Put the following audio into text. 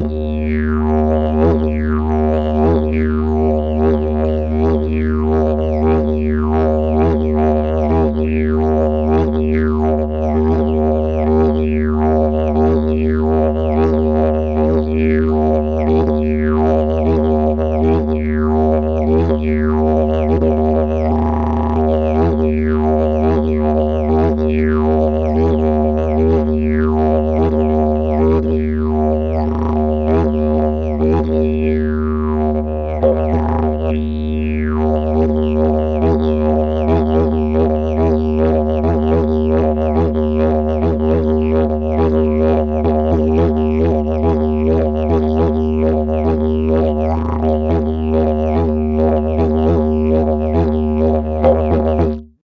Yeah.